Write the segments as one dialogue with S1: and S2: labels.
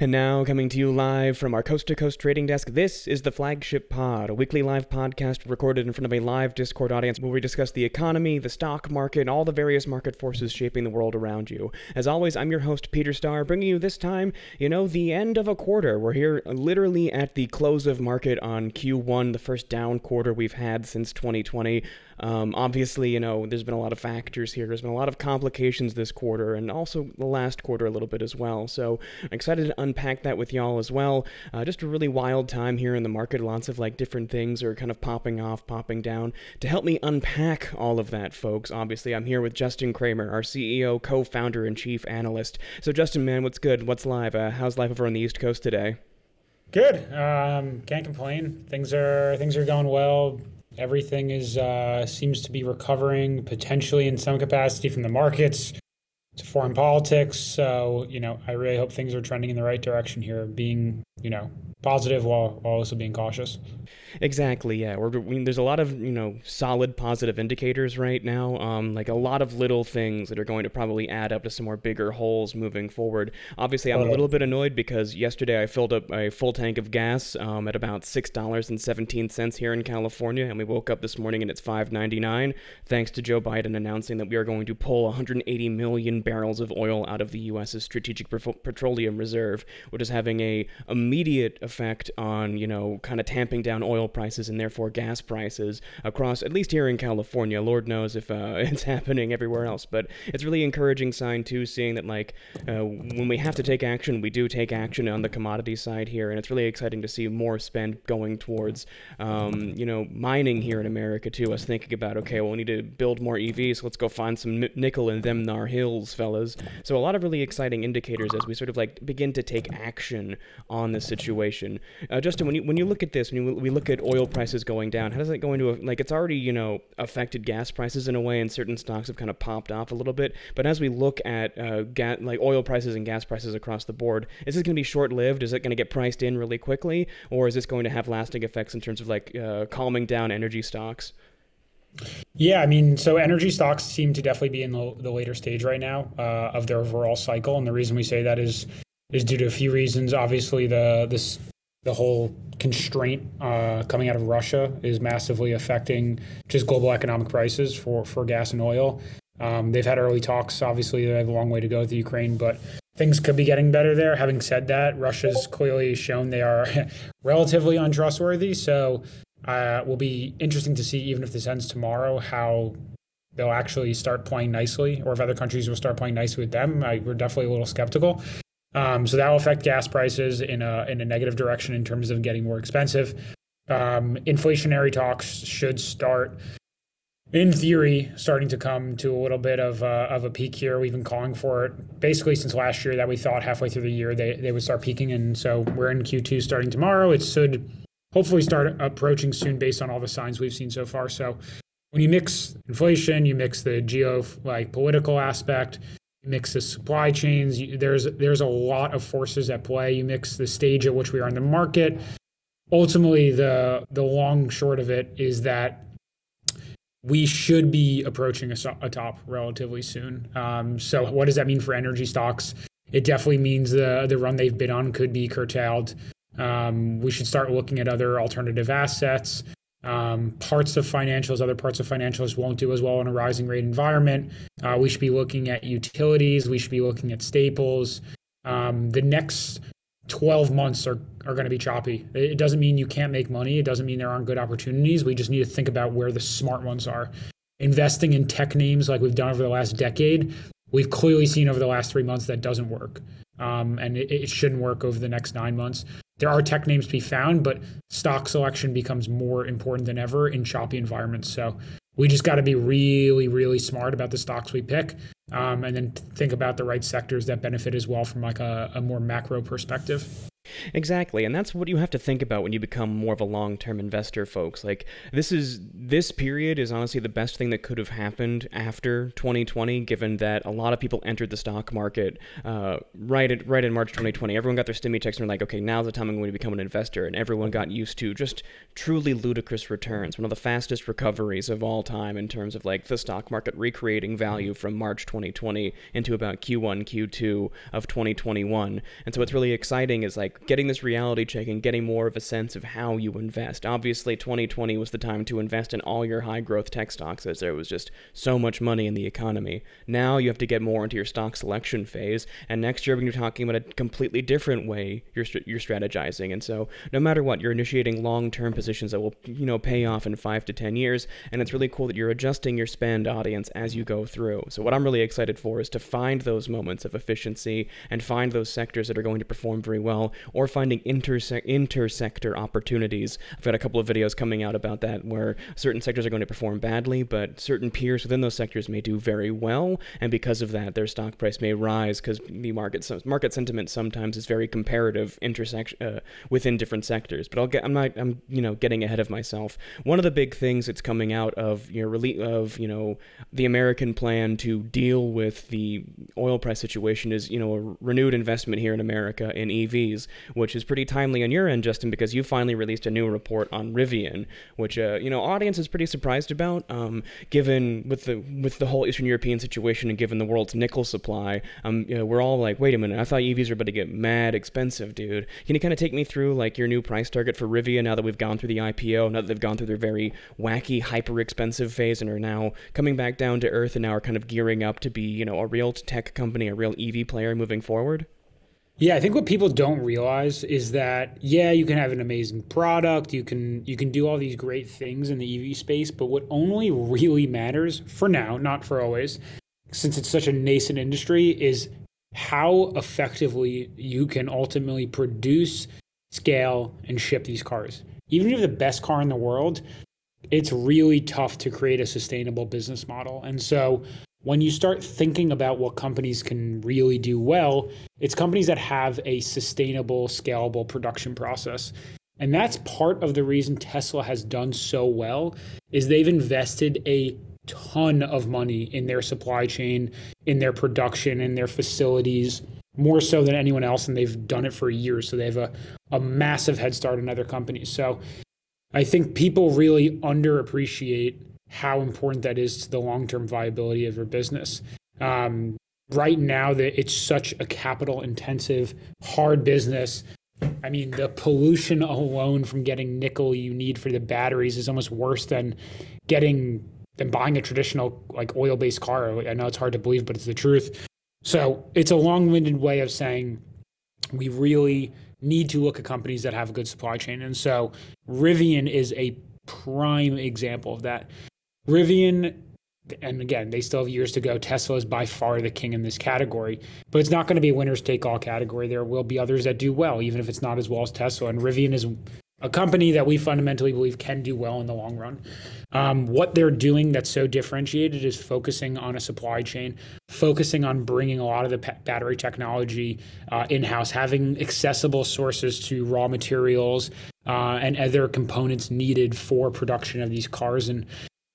S1: And now, coming to you live from our coast to coast trading desk, this is the Flagship Pod, a weekly live podcast recorded in front of a live Discord audience where we discuss the economy, the stock market, and all the various market forces shaping the world around you. As always, I'm your host, Peter Starr, bringing you this time, you know, the end of a quarter. We're here literally at the close of market on Q1, the first down quarter we've had since 2020. Um, obviously, you know, there's been a lot of factors here. There's been a lot of complications this quarter and also the last quarter a little bit as well. So I'm excited to unpack that with y'all as well. Uh, just a really wild time here in the market. Lots of like different things are kind of popping off, popping down. To help me unpack all of that, folks, obviously, I'm here with Justin Kramer, our CEO, co founder, and chief analyst. So, Justin, man, what's good? What's live? Uh, how's life over on the East Coast today?
S2: Good. Um, can't complain. Things are things are going well. Everything is uh, seems to be recovering potentially in some capacity from the markets to foreign politics. So you know, I really hope things are trending in the right direction here. Being you know positive while, while also being cautious.
S1: Exactly. Yeah. We're, we, there's a lot of you know solid positive indicators right now. Um, like a lot of little things that are going to probably add up to some more bigger holes moving forward. Obviously, I'm a little bit annoyed because yesterday I filled up a full tank of gas um, at about six dollars and seventeen cents here in California, and we woke up this morning and it's five ninety nine. Thanks to Joe Biden announcing that we are going to pull 180 million barrels of oil out of the U.S.'s strategic petroleum reserve, which is having a immediate effect on you know kind of tamping down oil prices and therefore gas prices across, at least here in California. Lord knows if uh, it's happening everywhere else, but it's really encouraging sign too, seeing that like uh, when we have to take action, we do take action on the commodity side here, and it's really exciting to see more spend going towards, um, you know, mining here in America too. Us thinking about okay, well we need to build more EVs, let's go find some nickel in them nar hills, fellas. So a lot of really exciting indicators as we sort of like begin to take action on the situation. Uh, Justin, when you when you look at this, when you, we look at oil prices going down, how does that go into like it's already you know affected gas prices in a way, and certain stocks have kind of popped off a little bit. But as we look at uh, gas, like oil prices and gas prices across the board, is this going to be short lived? Is it going to get priced in really quickly, or is this going to have lasting effects in terms of like uh, calming down energy stocks?
S2: Yeah, I mean, so energy stocks seem to definitely be in the, the later stage right now uh, of their overall cycle, and the reason we say that is is due to a few reasons. Obviously, the this the whole constraint uh, coming out of Russia is massively affecting just global economic prices for, for gas and oil. Um, they've had early talks. Obviously, they have a long way to go with the Ukraine, but things could be getting better there. Having said that, Russia's clearly shown they are relatively untrustworthy. So, uh, will be interesting to see, even if this ends tomorrow, how they'll actually start playing nicely, or if other countries will start playing nicely with them. I, we're definitely a little skeptical. Um, so that will affect gas prices in a in a negative direction in terms of getting more expensive. Um, inflationary talks should start, in theory, starting to come to a little bit of uh, of a peak here. We've been calling for it basically since last year that we thought halfway through the year they they would start peaking, and so we're in Q2 starting tomorrow. It should hopefully start approaching soon based on all the signs we've seen so far. So when you mix inflation, you mix the geo like political aspect, mix the supply chains. There's there's a lot of forces at play. You mix the stage at which we are in the market. Ultimately, the the long short of it is that we should be approaching a, a top relatively soon. Um, so, what does that mean for energy stocks? It definitely means the the run they've been on could be curtailed. Um, we should start looking at other alternative assets. Um, parts of financials, other parts of financials won't do as well in a rising rate environment. Uh, we should be looking at utilities. We should be looking at staples. Um, the next 12 months are, are going to be choppy. It doesn't mean you can't make money. It doesn't mean there aren't good opportunities. We just need to think about where the smart ones are. Investing in tech names like we've done over the last decade, we've clearly seen over the last three months that doesn't work. Um, and it, it shouldn't work over the next nine months there are tech names to be found, but stock selection becomes more important than ever in choppy environments. So we just got to be really, really smart about the stocks we pick, um, and then think about the right sectors that benefit as well from like a, a more macro perspective.
S1: Exactly, and that's what you have to think about when you become more of a long-term investor, folks. Like this is this period is honestly the best thing that could have happened after 2020, given that a lot of people entered the stock market uh, right at, right in March 2020. Everyone got their stimmy checks and were like, okay, now's the time I'm going to become an investor, and everyone got used to just truly ludicrous returns, one of the fastest recoveries of all time in terms of like the stock market recreating value from March 2020 into about Q1, Q2 of 2021. And so what's really exciting is like getting this reality check and getting more of a sense of how you invest. Obviously, 2020 was the time to invest in all your high growth tech stocks as there was just so much money in the economy. Now you have to get more into your stock selection phase, and next year we're going to be talking about a completely different way you're, you're strategizing. And so no matter what, you're initiating long-term positions that will, you know, pay off in five to 10 years, and it's really cool that you're adjusting your spend audience as you go through. So what I'm really excited for is to find those moments of efficiency and find those sectors that are going to perform very well, or finding interse- intersector opportunities. I've got a couple of videos coming out about that where certain sectors are going to perform badly, but certain peers within those sectors may do very well, and because of that, their stock price may rise because the market market sentiment sometimes is very comparative intersection uh, within different sectors. But I'll get I'm not I'm you know getting ahead of myself. One of the big things that's coming out of you know rele- of you know the American plan to deal with the oil price situation is you know a renewed investment here in America in EVs, which is pretty timely on your end, Justin, because you finally released a new report on Rivian, which uh, you know audience is pretty surprised about, um, given with the with the whole Eastern European situation and given the world's nickel supply. Um, you know, we're all like, wait a minute, I thought EVs were about to get mad expensive, dude. Can you kind of take me through like your new price target for Rivian now that we've gone through the IPO, now that they've gone through their very wacky, hyper expensive phase and are now coming back down to earth and now are kind of gearing up to be, you know, a real tech company, a real EV player moving forward?
S2: Yeah, I think what people don't realize is that yeah, you can have an amazing product, you can you can do all these great things in the EV space, but what only really matters for now, not for always, since it's such a nascent industry is how effectively you can ultimately produce, scale and ship these cars. Even if you have the best car in the world, it's really tough to create a sustainable business model. And so when you start thinking about what companies can really do well, it's companies that have a sustainable, scalable production process. And that's part of the reason Tesla has done so well is they've invested a ton of money in their supply chain, in their production, in their facilities, more so than anyone else, and they've done it for years. So they have a, a massive head start on other companies. So I think people really underappreciate how important that is to the long term viability of your business. Um, right now, that it's such a capital intensive, hard business. I mean, the pollution alone from getting nickel you need for the batteries is almost worse than getting than buying a traditional like oil based car. I know it's hard to believe, but it's the truth. So it's a long winded way of saying we really need to look at companies that have a good supply chain. And so Rivian is a prime example of that. Rivian, and again, they still have years to go. Tesla is by far the king in this category, but it's not going to be a winners take all category. There will be others that do well, even if it's not as well as Tesla. And Rivian is a company that we fundamentally believe can do well in the long run. Um, what they're doing that's so differentiated is focusing on a supply chain, focusing on bringing a lot of the p- battery technology uh, in house, having accessible sources to raw materials uh, and other components needed for production of these cars. And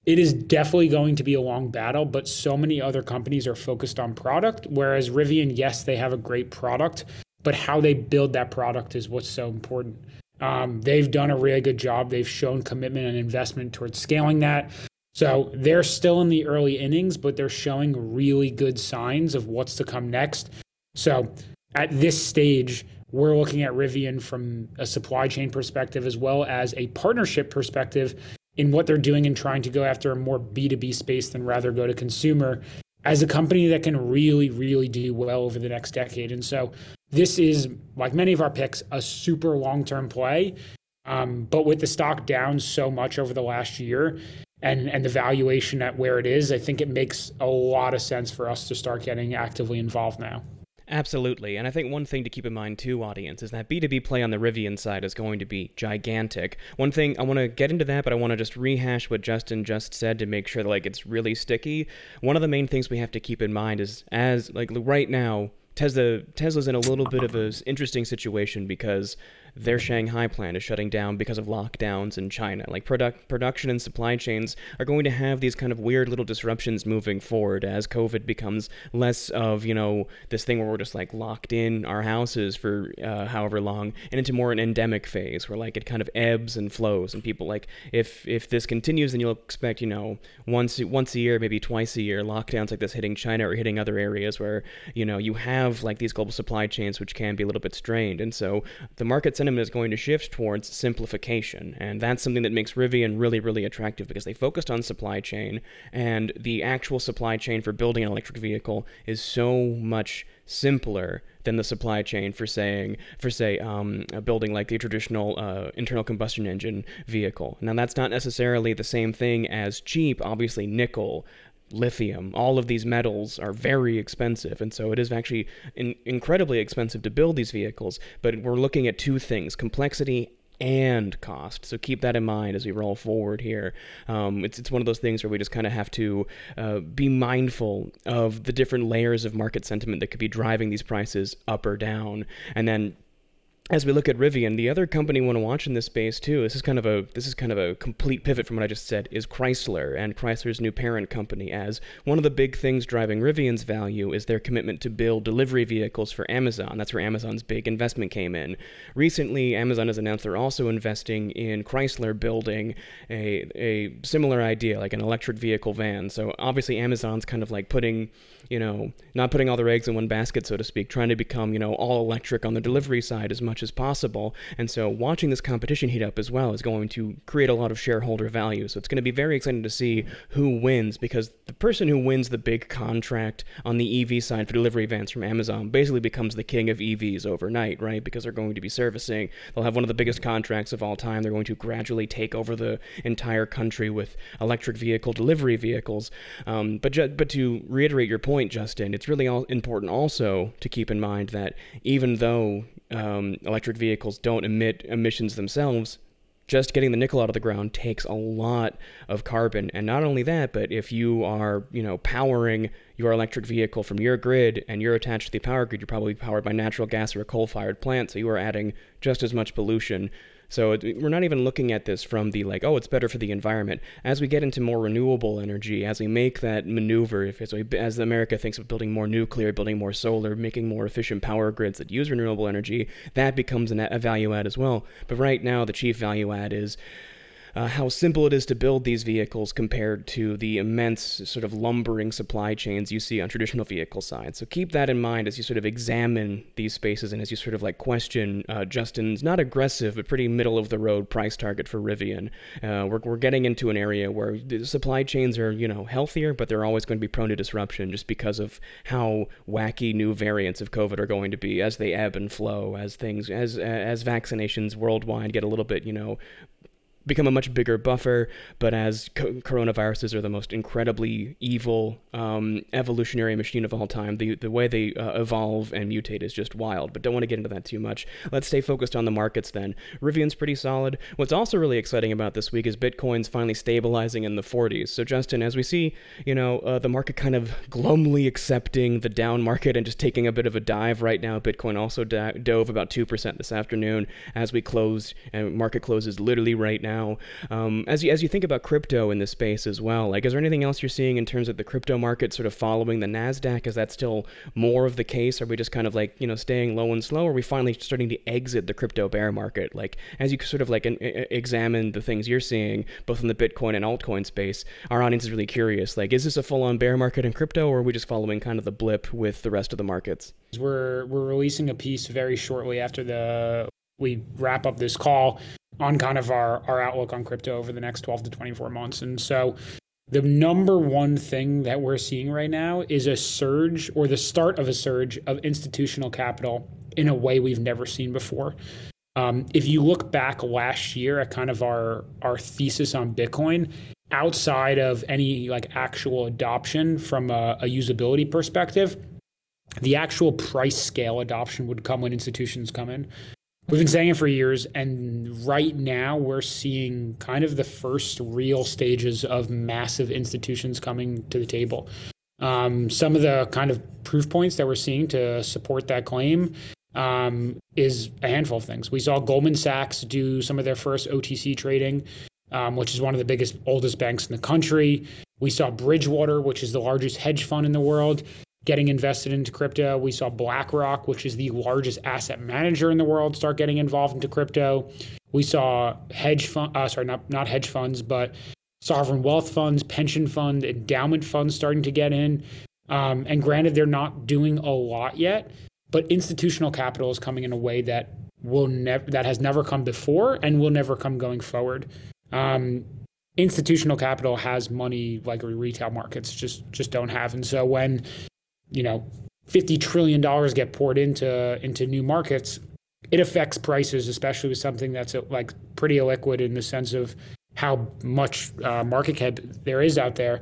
S2: it is definitely going to be a long battle, but so many other companies are focused on product. Whereas Rivian, yes, they have a great product, but how they build that product is what's so important. Um, they've done a really good job. They've shown commitment and investment towards scaling that. So they're still in the early innings, but they're showing really good signs of what's to come next. So at this stage, we're looking at Rivian from a supply chain perspective as well as a partnership perspective in what they're doing and trying to go after a more B2B space than rather go to consumer as a company that can really, really do well over the next decade. And so this is, like many of our picks, a super long term play. Um, but with the stock down so much over the last year and, and the valuation at where it is, I think it makes a lot of sense for us to start getting actively involved now.
S1: Absolutely. And I think one thing to keep in mind, too, audience, is that B2B play on the Rivian side is going to be gigantic. One thing, I want to get into that, but I want to just rehash what Justin just said to make sure that, like, it's really sticky. One of the main things we have to keep in mind is, as, like, right now, Tesla Tesla's in a little bit of an interesting situation because their Shanghai plant is shutting down because of lockdowns in China. Like product production and supply chains are going to have these kind of weird little disruptions moving forward as COVID becomes less of you know this thing where we're just like locked in our houses for uh, however long, and into more an endemic phase where like it kind of ebbs and flows, and people like if if this continues, then you'll expect you know once once a year, maybe twice a year, lockdowns like this hitting China or hitting other areas where you know you have like these global supply chains which can be a little bit strained, and so the market sentiment is going to shift towards simplification. And that's something that makes Rivian really, really attractive because they focused on supply chain, and the actual supply chain for building an electric vehicle is so much simpler than the supply chain for saying for say um, building like the traditional uh, internal combustion engine vehicle. Now that's not necessarily the same thing as cheap. Obviously, nickel, lithium, all of these metals are very expensive. And so it is actually in, incredibly expensive to build these vehicles. But we're looking at two things complexity and cost. So keep that in mind as we roll forward here. Um, it's, it's one of those things where we just kind of have to uh, be mindful of the different layers of market sentiment that could be driving these prices up or down. And then as we look at Rivian, the other company we want to watch in this space too. This is kind of a this is kind of a complete pivot from what I just said. Is Chrysler and Chrysler's new parent company? As one of the big things driving Rivian's value is their commitment to build delivery vehicles for Amazon. That's where Amazon's big investment came in. Recently, Amazon has announced they're also investing in Chrysler building a a similar idea, like an electric vehicle van. So obviously, Amazon's kind of like putting you know, not putting all their eggs in one basket, so to speak, trying to become, you know, all electric on the delivery side as much as possible. And so watching this competition heat up as well is going to create a lot of shareholder value. So it's going to be very exciting to see who wins because the person who wins the big contract on the EV side for delivery vans from Amazon basically becomes the king of EVs overnight, right? Because they're going to be servicing, they'll have one of the biggest contracts of all time. They're going to gradually take over the entire country with electric vehicle delivery vehicles. Um, but, ju- but to reiterate your point, Justin, it's really all important also to keep in mind that even though um, electric vehicles don't emit emissions themselves, just getting the nickel out of the ground takes a lot of carbon. And not only that, but if you are, you know, powering your electric vehicle from your grid and you're attached to the power grid, you're probably powered by natural gas or a coal-fired plant, so you are adding just as much pollution so it, we're not even looking at this from the like, oh, it's better for the environment. As we get into more renewable energy, as we make that maneuver, if as, as America thinks of building more nuclear, building more solar, making more efficient power grids that use renewable energy, that becomes an, a value add as well. But right now, the chief value add is uh, how simple it is to build these vehicles compared to the immense sort of lumbering supply chains you see on traditional vehicle sides. So keep that in mind as you sort of examine these spaces and as you sort of like question uh, Justin's not aggressive but pretty middle of the road price target for Rivian. Uh, we're, we're getting into an area where the supply chains are you know healthier, but they're always going to be prone to disruption just because of how wacky new variants of COVID are going to be as they ebb and flow as things as as vaccinations worldwide get a little bit you know become a much bigger buffer. But as co- coronaviruses are the most incredibly evil um, evolutionary machine of all time, the the way they uh, evolve and mutate is just wild. But don't want to get into that too much. Let's stay focused on the markets then. Rivian's pretty solid. What's also really exciting about this week is Bitcoin's finally stabilizing in the 40s. So Justin, as we see, you know, uh, the market kind of glumly accepting the down market and just taking a bit of a dive right now. Bitcoin also do- dove about two percent this afternoon as we closed, and market closes literally right now now. Um, as you as you think about crypto in this space as well, like is there anything else you're seeing in terms of the crypto market sort of following the Nasdaq? Is that still more of the case? Are we just kind of like you know staying low and slow? Or are we finally starting to exit the crypto bear market? Like as you sort of like an, examine the things you're seeing both in the Bitcoin and altcoin space, our audience is really curious. Like, is this a full-on bear market in crypto, or are we just following kind of the blip with the rest of the markets?
S2: We're we're releasing a piece very shortly after the we wrap up this call on kind of our, our outlook on crypto over the next 12 to 24 months. And so the number one thing that we're seeing right now is a surge or the start of a surge of institutional capital in a way we've never seen before. Um, if you look back last year at kind of our our thesis on Bitcoin, outside of any like actual adoption from a, a usability perspective, the actual price scale adoption would come when institutions come in. We've been saying it for years, and right now we're seeing kind of the first real stages of massive institutions coming to the table. Um, some of the kind of proof points that we're seeing to support that claim um, is a handful of things. We saw Goldman Sachs do some of their first OTC trading, um, which is one of the biggest, oldest banks in the country. We saw Bridgewater, which is the largest hedge fund in the world, getting invested into crypto. We saw BlackRock, which is the largest asset manager in the world, start getting involved into crypto. We saw hedge fund, uh, sorry, not not hedge funds, but sovereign wealth funds, pension fund, endowment funds starting to get in. Um, and granted, they're not doing a lot yet, but institutional capital is coming in a way that will never that has never come before and will never come going forward. Um, institutional capital has money like retail markets just just don't have, and so when you know fifty trillion dollars get poured into into new markets, it affects prices, especially with something that's like pretty illiquid in the sense of how much uh, market cap there is out there.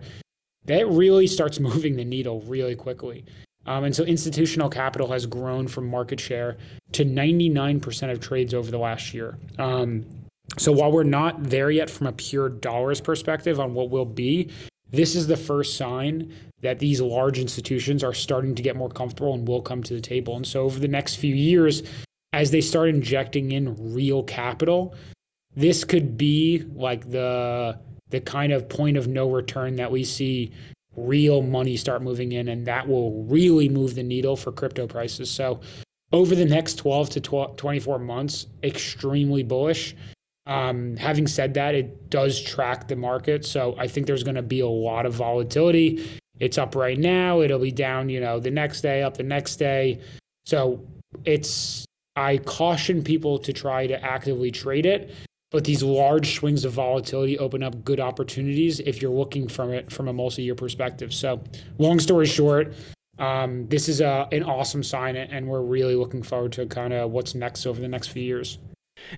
S2: That really starts moving the needle really quickly. Um, and so institutional capital has grown from market share to 99% of trades over the last year. Um, so while we're not there yet from a pure dollars perspective on what will be, this is the first sign that these large institutions are starting to get more comfortable and will come to the table. And so over the next few years, as they start injecting in real capital, this could be like the the kind of point of no return that we see real money start moving in and that will really move the needle for crypto prices. So over the next 12 to 12, 24 months, extremely bullish. Um, having said that, it does track the market. So I think there's going to be a lot of volatility. It's up right now. It'll be down, you know, the next day, up the next day. So it's, I caution people to try to actively trade it but these large swings of volatility open up good opportunities if you're looking from it from a multi-year perspective. So, long story short, um, this is a, an awesome sign, and we're really looking forward to kind of what's next over the next few years.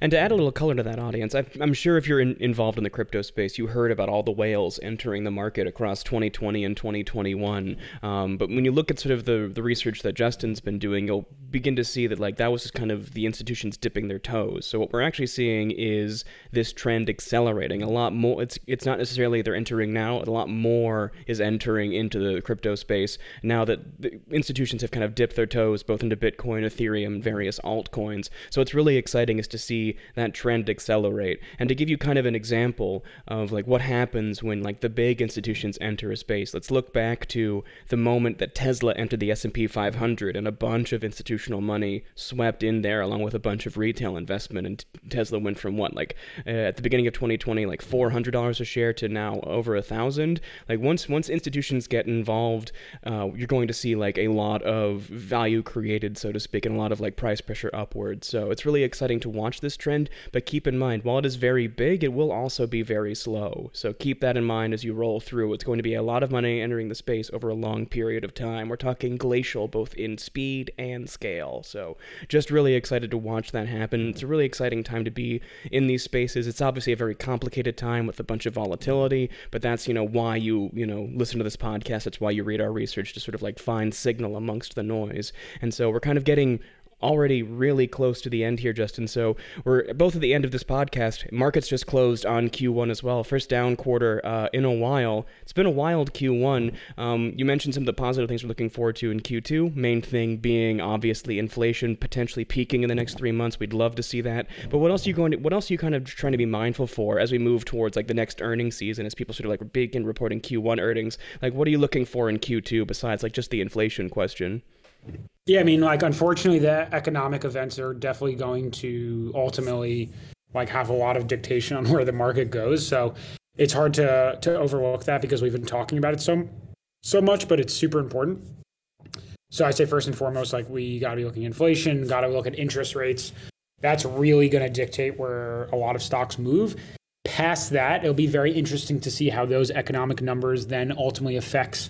S1: And to add a little color to that audience, I, am sure if you're in, involved in the crypto space, you heard about all the whales entering the market across 2020 and 2021. Um, but when you look at sort of the, the research that Justin's been doing, you'll begin to see that like that was just kind of the institutions dipping their toes. So what we're actually seeing is this trend accelerating a lot more. It's it's not necessarily they're entering now. A lot more is entering into the crypto space now that institutions have kind of dipped their toes both into Bitcoin, Ethereum, various altcoins. So it's really exciting is to see see that trend accelerate. And to give you kind of an example of like what happens when like the big institutions enter a space, let's look back to the moment that Tesla entered the S&P 500 and a bunch of institutional money swept in there along with a bunch of retail investment and Tesla went from what like uh, at the beginning of 2020 like $400 a share to now over a thousand. Like once once institutions get involved, uh, you're going to see like a lot of value created, so to speak, and a lot of like price pressure upwards. So it's really exciting to watch this trend, but keep in mind, while it is very big, it will also be very slow. So keep that in mind as you roll through. It's going to be a lot of money entering the space over a long period of time. We're talking glacial both in speed and scale. So just really excited to watch that happen. It's a really exciting time to be in these spaces. It's obviously a very complicated time with a bunch of volatility, but that's, you know, why you, you know, listen to this podcast. It's why you read our research to sort of like find signal amongst the noise. And so we're kind of getting already really close to the end here, Justin. So we're both at the end of this podcast. Markets just closed on Q1 as well. First down quarter uh, in a while. It's been a wild Q1. Um, you mentioned some of the positive things we're looking forward to in Q2. Main thing being obviously inflation potentially peaking in the next three months. We'd love to see that. But what else are you going to? What else are you kind of trying to be mindful for as we move towards like the next earnings season? As people sort of like begin reporting Q1 earnings, like what are you looking for in Q2 besides like just the inflation question?
S2: Yeah, I mean, like, unfortunately, the economic events are definitely going to ultimately like have a lot of dictation on where the market goes. So it's hard to to overlook that because we've been talking about it so so much, but it's super important. So I say first and foremost, like we got to be looking at inflation, got to look at interest rates. That's really going to dictate where a lot of stocks move. Past that, it'll be very interesting to see how those economic numbers then ultimately affects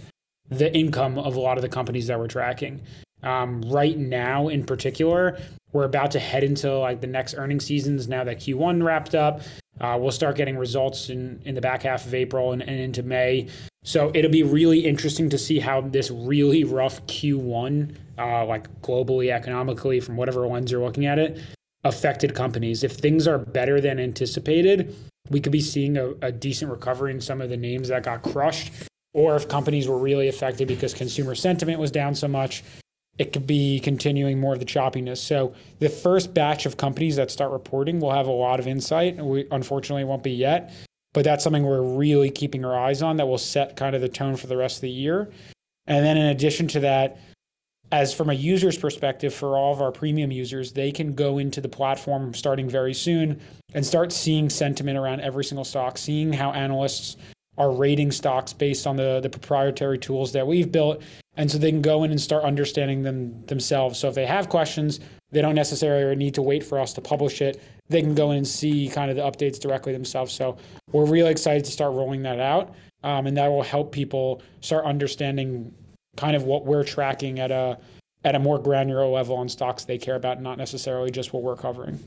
S2: the income of a lot of the companies that we're tracking. Um, right now, in particular, we're about to head into like the next earnings seasons now that Q1 wrapped up. Uh, we'll start getting results in, in the back half of April and, and into May. So it'll be really interesting to see how this really rough Q1, uh, like globally, economically, from whatever lens you're looking at it, affected companies. If things are better than anticipated, we could be seeing a, a decent recovery in some of the names that got crushed or if companies were really affected because consumer sentiment was down so much, it could be continuing more of the choppiness. So the first batch of companies that start reporting will have a lot of insight. We unfortunately won't be yet, but that's something we're really keeping our eyes on that will set kind of the tone for the rest of the year. And then in addition to that, as from a user's perspective for all of our premium users, they can go into the platform starting very soon and start seeing sentiment around every single stock, seeing how analysts are rating stocks based on the, the proprietary tools that we've built. And so they can go in and start understanding them themselves. So if they have questions, they don't necessarily need to wait for us to publish it. They can go in and see kind of the updates directly themselves. So we're really excited to start rolling that out. Um, and that will help people start understanding kind of what we're tracking at a at a more granular level on stocks they care about, not necessarily just what we're covering.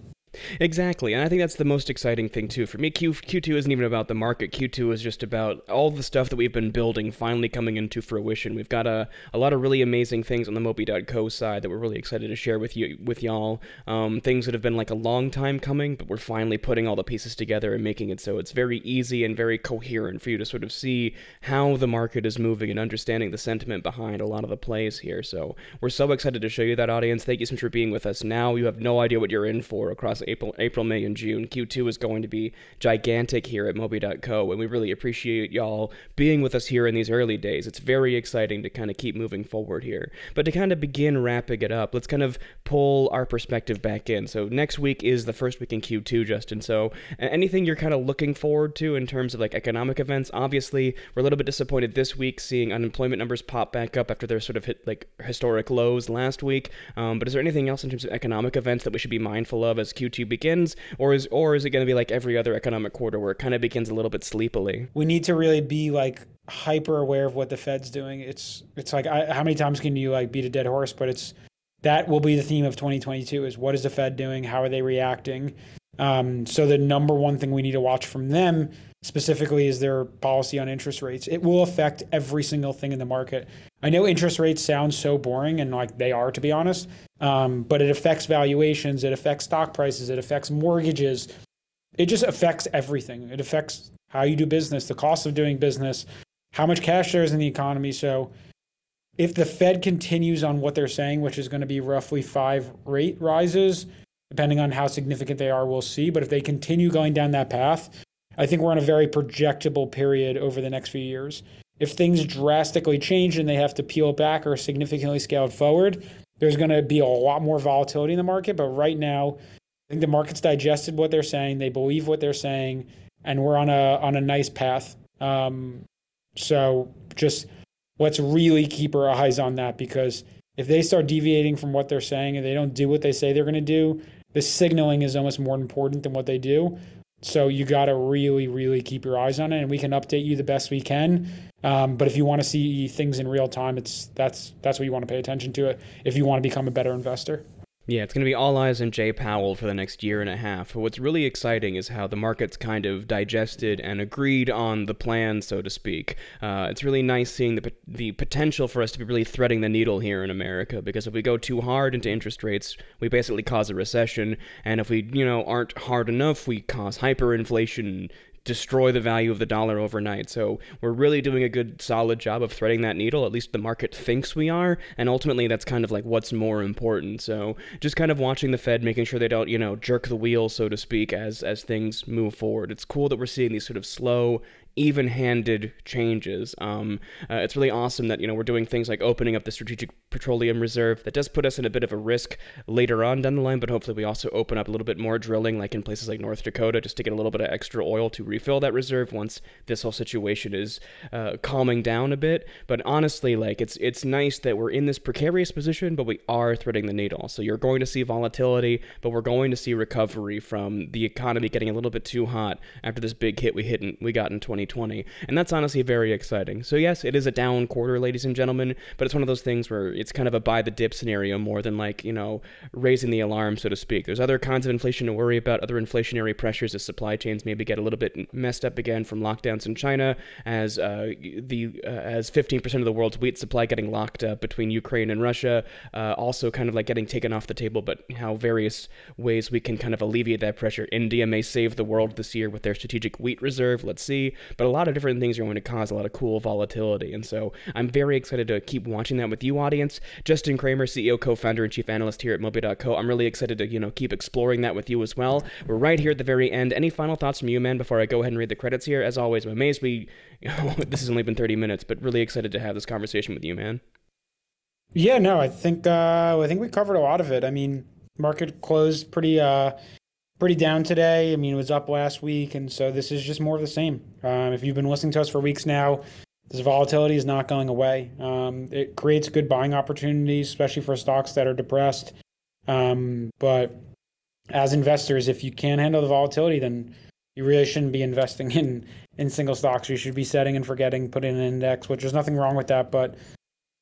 S1: Exactly, and I think that's the most exciting thing too. For me, Q Q2 isn't even about the market. Q2 is just about all the stuff that we've been building finally coming into fruition. We've got a, a lot of really amazing things on the Moby.co side that we're really excited to share with you with y'all. Um, things that have been like a long time coming, but we're finally putting all the pieces together and making it so it's very easy and very coherent for you to sort of see how the market is moving and understanding the sentiment behind a lot of the plays here. So we're so excited to show you that audience. Thank you so much for being with us. Now you have no idea what you're in for across April, April, May, and June. Q2 is going to be gigantic here at Moby.co, and we really appreciate y'all being with us here in these early days. It's very exciting to kind of keep moving forward here. But to kind of begin wrapping it up, let's kind of pull our perspective back in. So next week is the first week in Q2, Justin. So anything you're kind of looking forward to in terms of like economic events? Obviously, we're a little bit disappointed this week seeing unemployment numbers pop back up after their sort of hit like historic lows last week. Um, but is there anything else in terms of economic events that we should be mindful of as Q2 begins? begins, or is or is it going to be like every other economic quarter where it kind of begins a little bit sleepily?
S2: We need to really be like hyper aware of what the Fed's doing. It's it's like I, how many times can you like beat a dead horse? But it's that will be the theme of 2022 is what is the Fed doing? How are they reacting? Um, so the number one thing we need to watch from them specifically is their policy on interest rates. It will affect every single thing in the market. I know interest rates sound so boring, and like they are, to be honest, um, but it affects valuations, it affects stock prices, it affects mortgages. It just affects everything. It affects how you do business, the cost of doing business, how much cash there is in the economy. So, if the Fed continues on what they're saying, which is going to be roughly five rate rises, depending on how significant they are, we'll see. But if they continue going down that path, I think we're in a very projectable period over the next few years. If things drastically change and they have to peel back or significantly scale forward, there's going to be a lot more volatility in the market. But right now, I think the market's digested what they're saying. They believe what they're saying, and we're on a on a nice path. Um, so just let's really keep our eyes on that because if they start deviating from what they're saying and they don't do what they say they're going to do, the signaling is almost more important than what they do. So you got to really, really keep your eyes on it, and we can update you the best we can. Um, but if you want to see things in real time, it's that's that's what you want to pay attention to it. If you want to become a better investor.
S1: Yeah, it's going to be all eyes on Jay Powell for the next year and a half. But what's really exciting is how the market's kind of digested and agreed on the plan, so to speak. Uh, it's really nice seeing the the potential for us to be really threading the needle here in America. Because if we go too hard into interest rates, we basically cause a recession, and if we you know aren't hard enough, we cause hyperinflation, destroy the value of the dollar overnight. So we're really doing a good, solid job of threading that needle. At least the market thinks we are, and ultimately that's kind of like what's more important. So just kind of watching the Fed, making sure they don't, you know, jerk the wheel, so to speak, as as things move forward. It's cool that we're seeing these sort of slow even-handed changes. Um, uh, it's really awesome that you know we're doing things like opening up the strategic petroleum reserve. That does put us in a bit of a risk later on down the line, but hopefully we also open up a little bit more drilling, like in places like North Dakota, just to get a little bit of extra oil to refill that reserve once this whole situation is uh, calming down a bit. But honestly, like it's it's nice that we're in this precarious position, but we are threading the needle. So you're going to see volatility, but we're going to see recovery from the economy getting a little bit too hot after this big hit we hit in, we got in 20. 2020. And that's honestly very exciting. So, yes, it is a down quarter, ladies and gentlemen, but it's one of those things where it's kind of a buy the dip scenario more than like, you know, raising the alarm, so to speak. There's other kinds of inflation to worry about, other inflationary pressures as supply chains maybe get a little bit messed up again from lockdowns in China, as uh, the uh, as 15% of the world's wheat supply getting locked up between Ukraine and Russia, uh, also kind of like getting taken off the table, but how various ways we can kind of alleviate that pressure. India may save the world this year with their strategic wheat reserve. Let's see. But a lot of different things are going to cause a lot of cool volatility. And so I'm very excited to keep watching that with you, audience. Justin Kramer, CEO, co-founder, and chief analyst here at Moby.co. I'm really excited to you know keep exploring that with you as well. We're right here at the very end. Any final thoughts from you, man? Before I go ahead and read the credits here, as always, I'm amazed we. You know, this has only been 30 minutes, but really excited to have this conversation with you, man.
S2: Yeah, no, I think uh, I think we covered a lot of it. I mean, market closed pretty uh, pretty down today. I mean, it was up last week, and so this is just more of the same. Um, if you've been listening to us for weeks now, this volatility is not going away. Um, it creates good buying opportunities, especially for stocks that are depressed. Um, but as investors, if you can't handle the volatility, then you really shouldn't be investing in in single stocks. You should be setting and forgetting, putting an index, which there's nothing wrong with that, but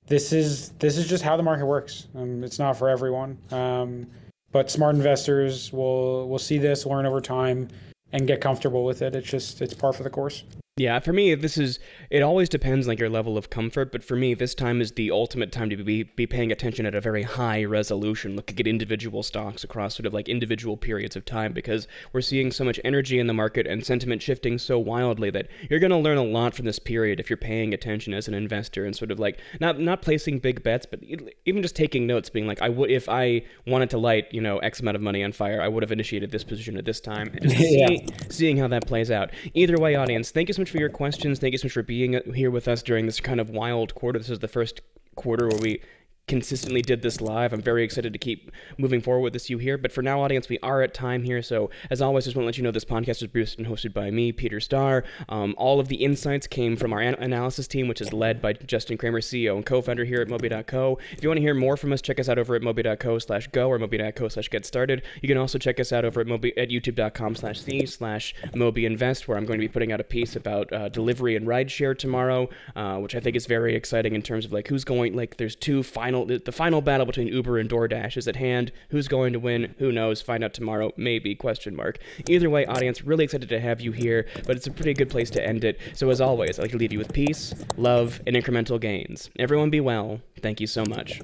S2: this is this is just how the market works. Um, it's not for everyone, um, but smart investors will will see this, learn over time, and get comfortable with it. It's just it's par for the course.
S1: Yeah, for me, this is it always depends like your level of comfort, but for me, this time is the ultimate time to be be paying attention at a very high resolution, looking at individual stocks across sort of like individual periods of time because we're seeing so much energy in the market and sentiment shifting so wildly that you're going to learn a lot from this period if you're paying attention as an investor and sort of like not not placing big bets, but even just taking notes, being like, I would if I wanted to light you know X amount of money on fire, I would have initiated this position at this time, and just yeah. see, seeing how that plays out. Either way, audience, thank you so much for your questions. Thank you so much for being here with us during this kind of wild quarter. This is the first quarter where we consistently did this live. I'm very excited to keep moving forward with this you here. But for now, audience, we are at time here. So as always, just want to let you know this podcast is produced and hosted by me, Peter Starr. Um, all of the insights came from our an- analysis team, which is led by Justin Kramer, CEO and co-founder here at Moby.co. If you want to hear more from us, check us out over at Moby.co slash go or Moby.co slash get started. You can also check us out over at Moby at youtube.com slash c slash Moby Invest, where I'm going to be putting out a piece about uh, delivery and rideshare tomorrow, uh, which I think is very exciting in terms of like who's going, like there's two final final the final battle between Uber and DoorDash is at hand. Who's going to win? Who knows? Find out tomorrow, maybe question mark. Either way, audience, really excited to have you here, but it's a pretty good place to end it. So as always, I'd like to leave you with peace, love, and incremental gains. Everyone be well. Thank you so much.